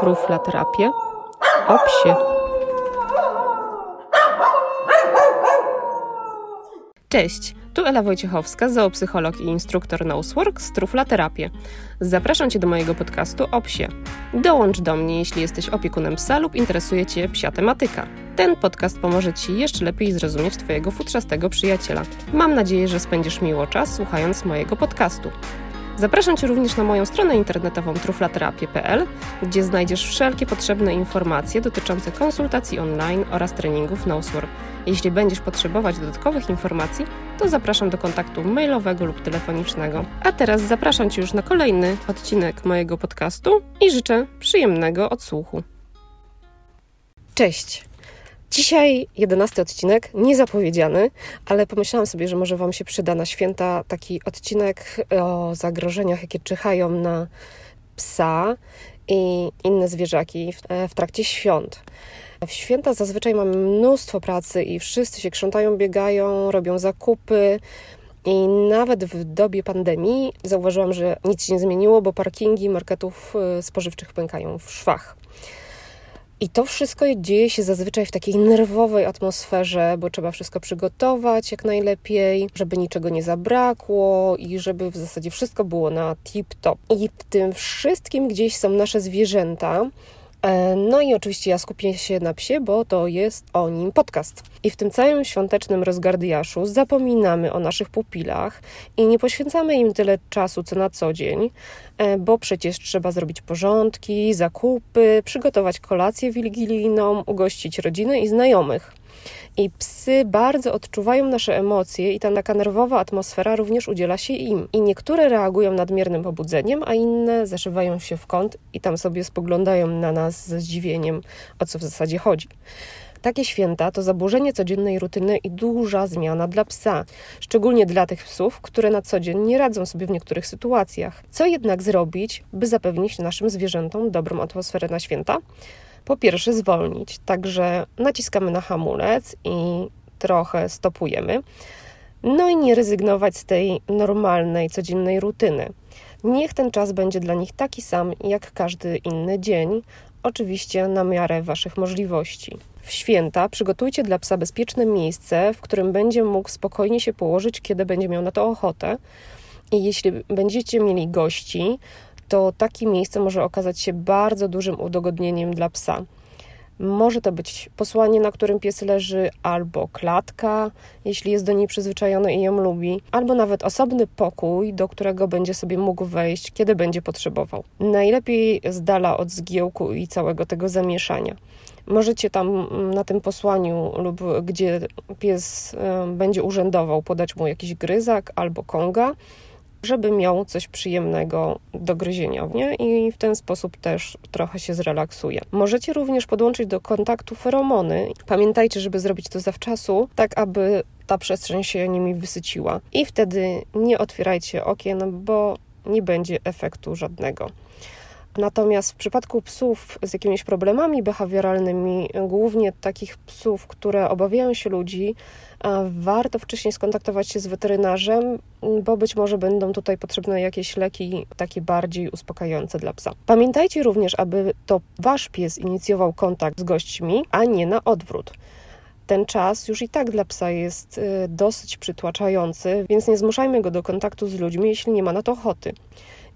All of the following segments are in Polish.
truflaterapię o psie. Cześć, tu Ela Wojciechowska, zoopsycholog i instruktor Nosework z Truflaterapię. Zapraszam Cię do mojego podcastu o psie. Dołącz do mnie, jeśli jesteś opiekunem psa lub interesuje Cię psia tematyka. Ten podcast pomoże Ci jeszcze lepiej zrozumieć Twojego futrzastego przyjaciela. Mam nadzieję, że spędzisz miło czas słuchając mojego podcastu. Zapraszam Cię również na moją stronę internetową truflaterapię.pl, gdzie znajdziesz wszelkie potrzebne informacje dotyczące konsultacji online oraz treningów Nosework. Jeśli będziesz potrzebować dodatkowych informacji, to zapraszam do kontaktu mailowego lub telefonicznego. A teraz zapraszam Cię już na kolejny odcinek mojego podcastu i życzę przyjemnego odsłuchu. Cześć! Dzisiaj jedenasty odcinek, niezapowiedziany, ale pomyślałam sobie, że może Wam się przyda na święta taki odcinek o zagrożeniach, jakie czyhają na psa i inne zwierzaki w, w trakcie świąt. W święta zazwyczaj mamy mnóstwo pracy i wszyscy się krzątają, biegają, robią zakupy. I nawet w dobie pandemii zauważyłam, że nic się nie zmieniło, bo parkingi marketów y, spożywczych pękają w szwach. I to wszystko dzieje się zazwyczaj w takiej nerwowej atmosferze, bo trzeba wszystko przygotować jak najlepiej, żeby niczego nie zabrakło i żeby w zasadzie wszystko było na tip-top. I w tym wszystkim gdzieś są nasze zwierzęta, no i oczywiście ja skupię się na psie, bo to jest o nim podcast. I w tym całym świątecznym rozgardiaszu zapominamy o naszych pupilach i nie poświęcamy im tyle czasu co na co dzień, e, bo przecież trzeba zrobić porządki, zakupy, przygotować kolację wigilijną, ugościć rodziny i znajomych. I psy bardzo odczuwają nasze emocje i ta taka nerwowa atmosfera również udziela się im. I niektóre reagują nadmiernym pobudzeniem, a inne zaszywają się w kąt i tam sobie spoglądają na nas ze zdziwieniem, o co w zasadzie chodzi. Takie święta to zaburzenie codziennej rutyny i duża zmiana dla psa, szczególnie dla tych psów, które na co dzień nie radzą sobie w niektórych sytuacjach. Co jednak zrobić, by zapewnić naszym zwierzętom dobrą atmosferę na święta? Po pierwsze zwolnić, także naciskamy na hamulec i trochę stopujemy. No i nie rezygnować z tej normalnej, codziennej rutyny. Niech ten czas będzie dla nich taki sam jak każdy inny dzień, oczywiście na miarę Waszych możliwości. W święta przygotujcie dla psa bezpieczne miejsce, w którym będzie mógł spokojnie się położyć, kiedy będzie miał na to ochotę. I jeśli będziecie mieli gości, to takie miejsce może okazać się bardzo dużym udogodnieniem dla psa. Może to być posłanie, na którym pies leży, albo klatka, jeśli jest do niej przyzwyczajony i ją lubi, albo nawet osobny pokój, do którego będzie sobie mógł wejść, kiedy będzie potrzebował. Najlepiej z dala od zgiełku i całego tego zamieszania. Możecie tam mm, na tym posłaniu lub gdzie pies będzie urzędował podać mu jakiś gryzak albo konga, żeby miał coś przyjemnego do gryzienia nie? i w ten sposób też trochę się zrelaksuje. Możecie również podłączyć do kontaktu feromony. Pamiętajcie, żeby zrobić to zawczasu, tak aby ta przestrzeń się nimi wysyciła. I wtedy nie otwierajcie okien, bo nie będzie efektu żadnego. Natomiast w przypadku psów z jakimiś problemami behawioralnymi, głównie takich psów, które obawiają się ludzi, warto wcześniej skontaktować się z weterynarzem, bo być może będą tutaj potrzebne jakieś leki takie bardziej uspokajające dla psa. Pamiętajcie również, aby to wasz pies inicjował kontakt z gośćmi, a nie na odwrót ten czas już i tak dla psa jest y, dosyć przytłaczający, więc nie zmuszajmy go do kontaktu z ludźmi, jeśli nie ma na to ochoty.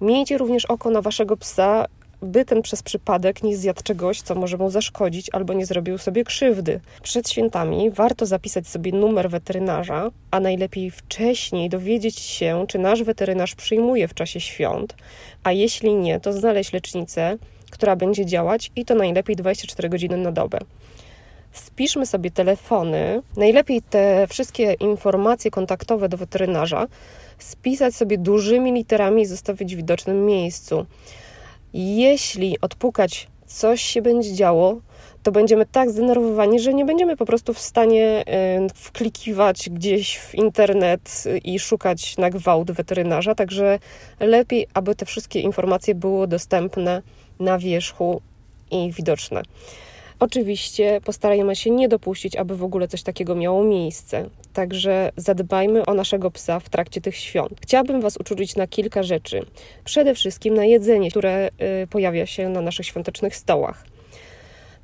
Miejcie również oko na waszego psa, by ten przez przypadek nie zjadł czegoś, co może mu zaszkodzić albo nie zrobił sobie krzywdy. Przed świętami warto zapisać sobie numer weterynarza, a najlepiej wcześniej dowiedzieć się, czy nasz weterynarz przyjmuje w czasie świąt, a jeśli nie, to znaleźć lecznicę, która będzie działać i to najlepiej 24 godziny na dobę. Spiszmy sobie telefony, najlepiej te wszystkie informacje kontaktowe do weterynarza, spisać sobie dużymi literami i zostawić w widocznym miejscu. Jeśli odpukać coś się będzie działo, to będziemy tak zdenerwowani, że nie będziemy po prostu w stanie y, wklikiwać gdzieś w internet i szukać na gwałt weterynarza. Także lepiej, aby te wszystkie informacje były dostępne na wierzchu i widoczne. Oczywiście postarajmy się nie dopuścić, aby w ogóle coś takiego miało miejsce. Także zadbajmy o naszego psa w trakcie tych świąt. Chciałabym Was uczulić na kilka rzeczy. Przede wszystkim na jedzenie, które y, pojawia się na naszych świątecznych stołach.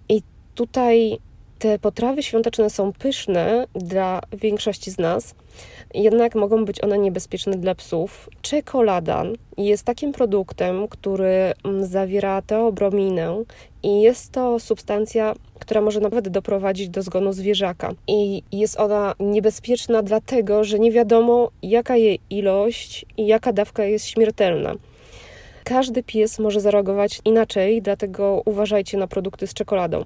I tutaj te potrawy świąteczne są pyszne dla większości z nas, jednak mogą być one niebezpieczne dla psów. Czekolada jest takim produktem, który mm, zawiera teobrominę i jest to substancja, która może nawet doprowadzić do zgonu zwierzaka. I jest ona niebezpieczna dlatego, że nie wiadomo jaka jej ilość i jaka dawka jest śmiertelna. Każdy pies może zareagować inaczej, dlatego uważajcie na produkty z czekoladą.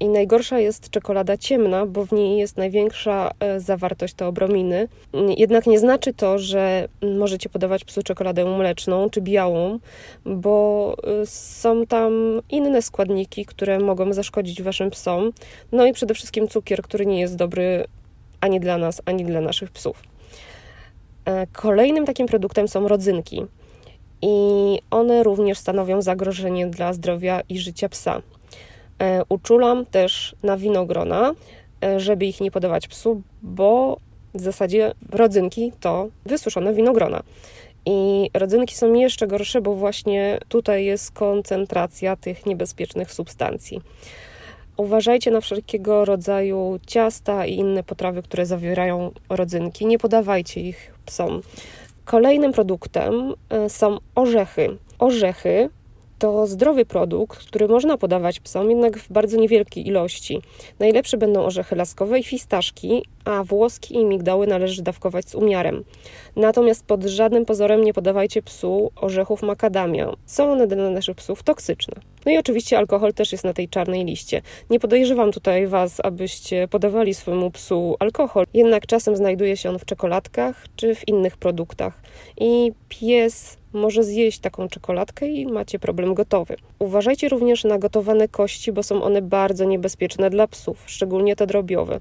I najgorsza jest czekolada ciemna, bo w niej jest największa e, zawartość teobrominy. Jednak nie znaczy to, że możecie podawać psu czekoladę mleczną czy białą, bo e, są tam inne składniki, które mogą zaszkodzić waszym psom. No i przede wszystkim cukier, który nie jest dobry ani dla nas, ani dla naszych psów. E, kolejnym takim produktem są rodzynki. I one również stanowią zagrożenie dla zdrowia i życia psa. E, uczulam też na winogrona, e, żeby ich nie podawać psu, bo w zasadzie rodzynki to wysuszone winogrona. I rodzynki są jeszcze gorsze, bo właśnie tutaj jest koncentracja tych niebezpiecznych substancji. Uważajcie na wszelkiego rodzaju ciasta i inne potrawy, które zawierają rodzynki. Nie podawajcie ich psom. Kolejnym produktem e, są orzechy. Orzechy to zdrowy produkt, który można podawać psom, jednak w bardzo niewielkiej ilości. Najlepsze będą orzechy laskowe i fistaszki, a włoski i migdały należy dawkować z umiarem. Natomiast pod żadnym pozorem nie podawajcie psu orzechów makadamia. Są one dla naszych psów toksyczne. No i oczywiście alkohol też jest na tej czarnej liście. Nie podejrzewam tutaj Was, abyście podawali swojemu psu alkohol, jednak czasem znajduje się on w czekoladkach czy w innych produktach. I pies może zjeść taką czekoladkę i macie problem gotowy. Uważajcie również na gotowane kości, bo są one bardzo niebezpieczne dla psów, szczególnie te drobiowe.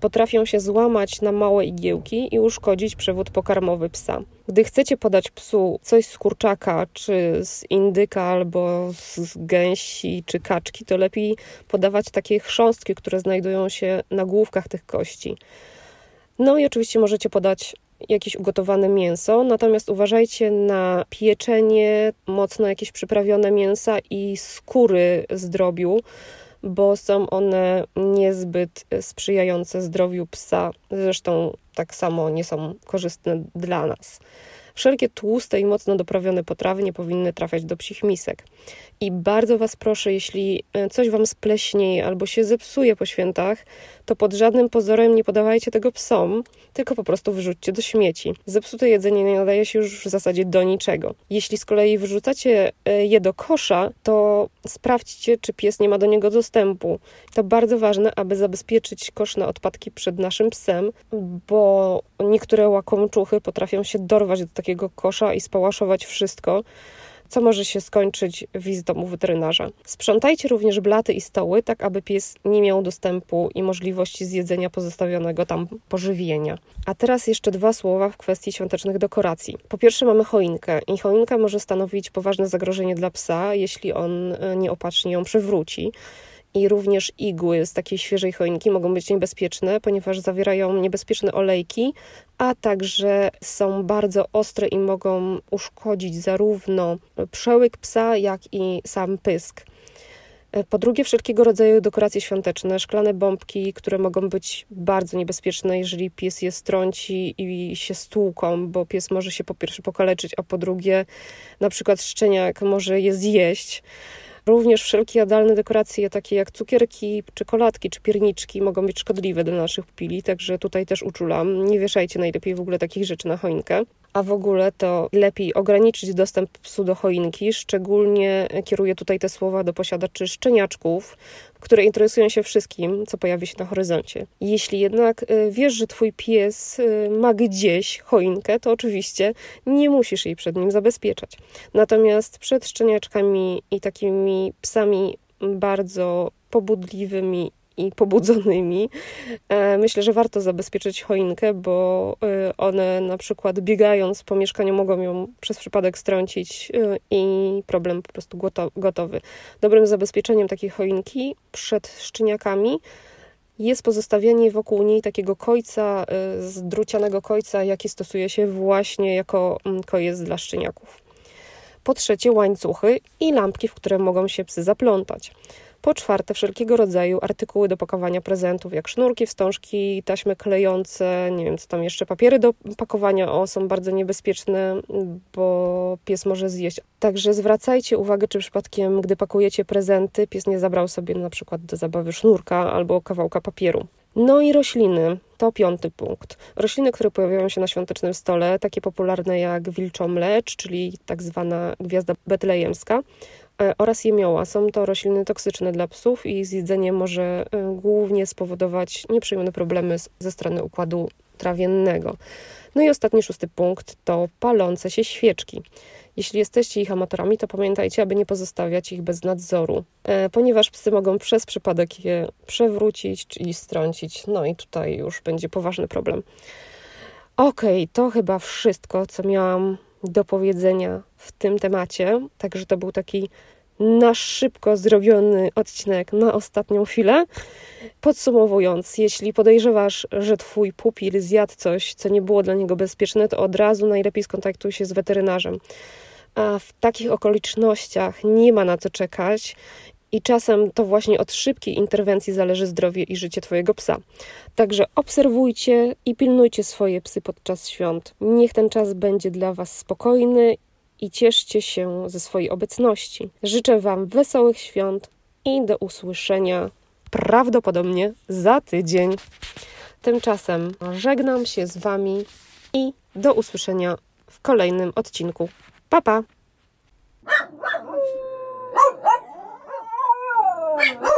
Potrafią się złamać na małe igiełki i uszkodzić przewód pokarmowy psa. Gdy chcecie podać psu coś z kurczaka, czy z indyka, albo z gęsi, czy kaczki, to lepiej podawać takie chrząstki, które znajdują się na główkach tych kości. No i oczywiście możecie podać jakieś ugotowane mięso, natomiast uważajcie na pieczenie, mocno jakieś przyprawione mięsa i skóry z drobiu, bo są one niezbyt sprzyjające zdrowiu psa. Zresztą tak samo nie są korzystne dla nas. Wszelkie tłuste i mocno doprawione potrawy nie powinny trafiać do psich misek. I bardzo Was proszę, jeśli e, coś Wam spleśnieje albo się zepsuje po świętach, to pod żadnym pozorem nie podawajcie tego psom, tylko po prostu wyrzućcie do śmieci. Zepsute jedzenie nie nadaje się już w zasadzie do niczego. Jeśli z kolei wyrzucacie e, je do kosza, to sprawdźcie, czy pies nie ma do niego dostępu. To bardzo ważne, aby zabezpieczyć kosz na odpadki przed naszym psem, bo niektóre łakomczuchy potrafią się dorwać do takiego kosza i spałaszować wszystko co może się skończyć wizytą u weterynarza. Sprzątajcie również blaty i stoły, tak aby pies nie miał dostępu i możliwości zjedzenia pozostawionego tam pożywienia. A teraz jeszcze dwa słowa w kwestii świątecznych dekoracji. Po pierwsze mamy choinkę i choinka może stanowić poważne zagrożenie dla psa, jeśli on e, nieopatrznie ją przewróci i również igły z takiej świeżej choinki mogą być niebezpieczne, ponieważ zawierają niebezpieczne olejki, a także są bardzo ostre i mogą uszkodzić zarówno przełyk psa, jak i sam pysk. Po drugie, wszelkiego rodzaju dekoracje świąteczne, szklane bombki, które mogą być bardzo niebezpieczne, jeżeli pies je strąci i się stłuką, bo pies może się po pierwsze pokaleczyć, a po drugie, na przykład szczeniak może je zjeść. Również wszelkie jadalne dekoracje, takie jak cukierki, czekoladki czy pierniczki, mogą być szkodliwe dla naszych pupili, także tutaj też uczulam. Nie wieszajcie najlepiej w ogóle takich rzeczy na choinkę. A w ogóle to lepiej ograniczyć dostęp psu do choinki. Szczególnie kieruję tutaj te słowa do posiadaczy szczeniaczków, które interesują się wszystkim, co pojawi się na horyzoncie. Jeśli jednak y, wiesz, że twój pies y, ma gdzieś choinkę, to oczywiście nie musisz jej przed nim zabezpieczać. Natomiast przed szczeniaczkami i takimi psami bardzo pobudliwymi i pobudzonymi. E, myślę, że warto zabezpieczyć choinkę, bo e, one na przykład biegając po mieszkaniu mogą ją przez przypadek strącić e, i problem po prostu gotowy. Dobrym zabezpieczeniem takiej choinki przed szczeniakami jest pozostawianie wokół niej takiego kojca, z drucianego kojca, jaki stosuje się właśnie jako mm, kojec dla szczeniaków. Po trzecie, łańcuchy i lampki, w które mogą się psy zaplątać. Po czwarte, wszelkiego rodzaju artykuły do pakowania prezentów, jak sznurki, wstążki, taśmy klejące, nie wiem co tam jeszcze, papiery do pakowania, o, są bardzo niebezpieczne, bo pies może zjeść. Także zwracajcie uwagę, czy przypadkiem, gdy pakujecie prezenty, pies nie zabrał sobie na przykład do zabawy sznurka albo kawałka papieru. No i rośliny, to piąty punkt. Rośliny, które pojawiają się na świątecznym stole, takie popularne jak wilczomlecz, czyli tak zwana gwiazda betlejemska, oraz jemioła. Są to rośliny toksyczne dla psów i zjedzenie może e, głównie spowodować nieprzyjemne problemy ze strony układu trawiennego. No i ostatni, szósty punkt to palące się świeczki. Jeśli jesteście ich amatorami, to pamiętajcie, aby nie pozostawiać ich bez nadzoru, e, ponieważ psy mogą przez przypadek je przewrócić czyli strącić. No i tutaj już będzie poważny problem. Okej, okay, to chyba wszystko, co miałam do powiedzenia w tym temacie. Także to był taki na szybko zrobiony odcinek na ostatnią chwilę. Podsumowując, jeśli podejrzewasz, że twój pupil zjadł coś, co nie było dla niego bezpieczne, to od razu najlepiej skontaktuj się z weterynarzem. A w takich okolicznościach nie ma na co czekać i czasem to właśnie od szybkiej interwencji zależy zdrowie i życie Twojego psa. Także obserwujcie i pilnujcie swoje psy podczas świąt. Niech ten czas będzie dla Was spokojny i cieszcie się ze swojej obecności. Życzę Wam wesołych świąt i do usłyszenia prawdopodobnie za tydzień. Tymczasem żegnam się z Wami i do usłyszenia w kolejnym odcinku. Pa pa! Oh.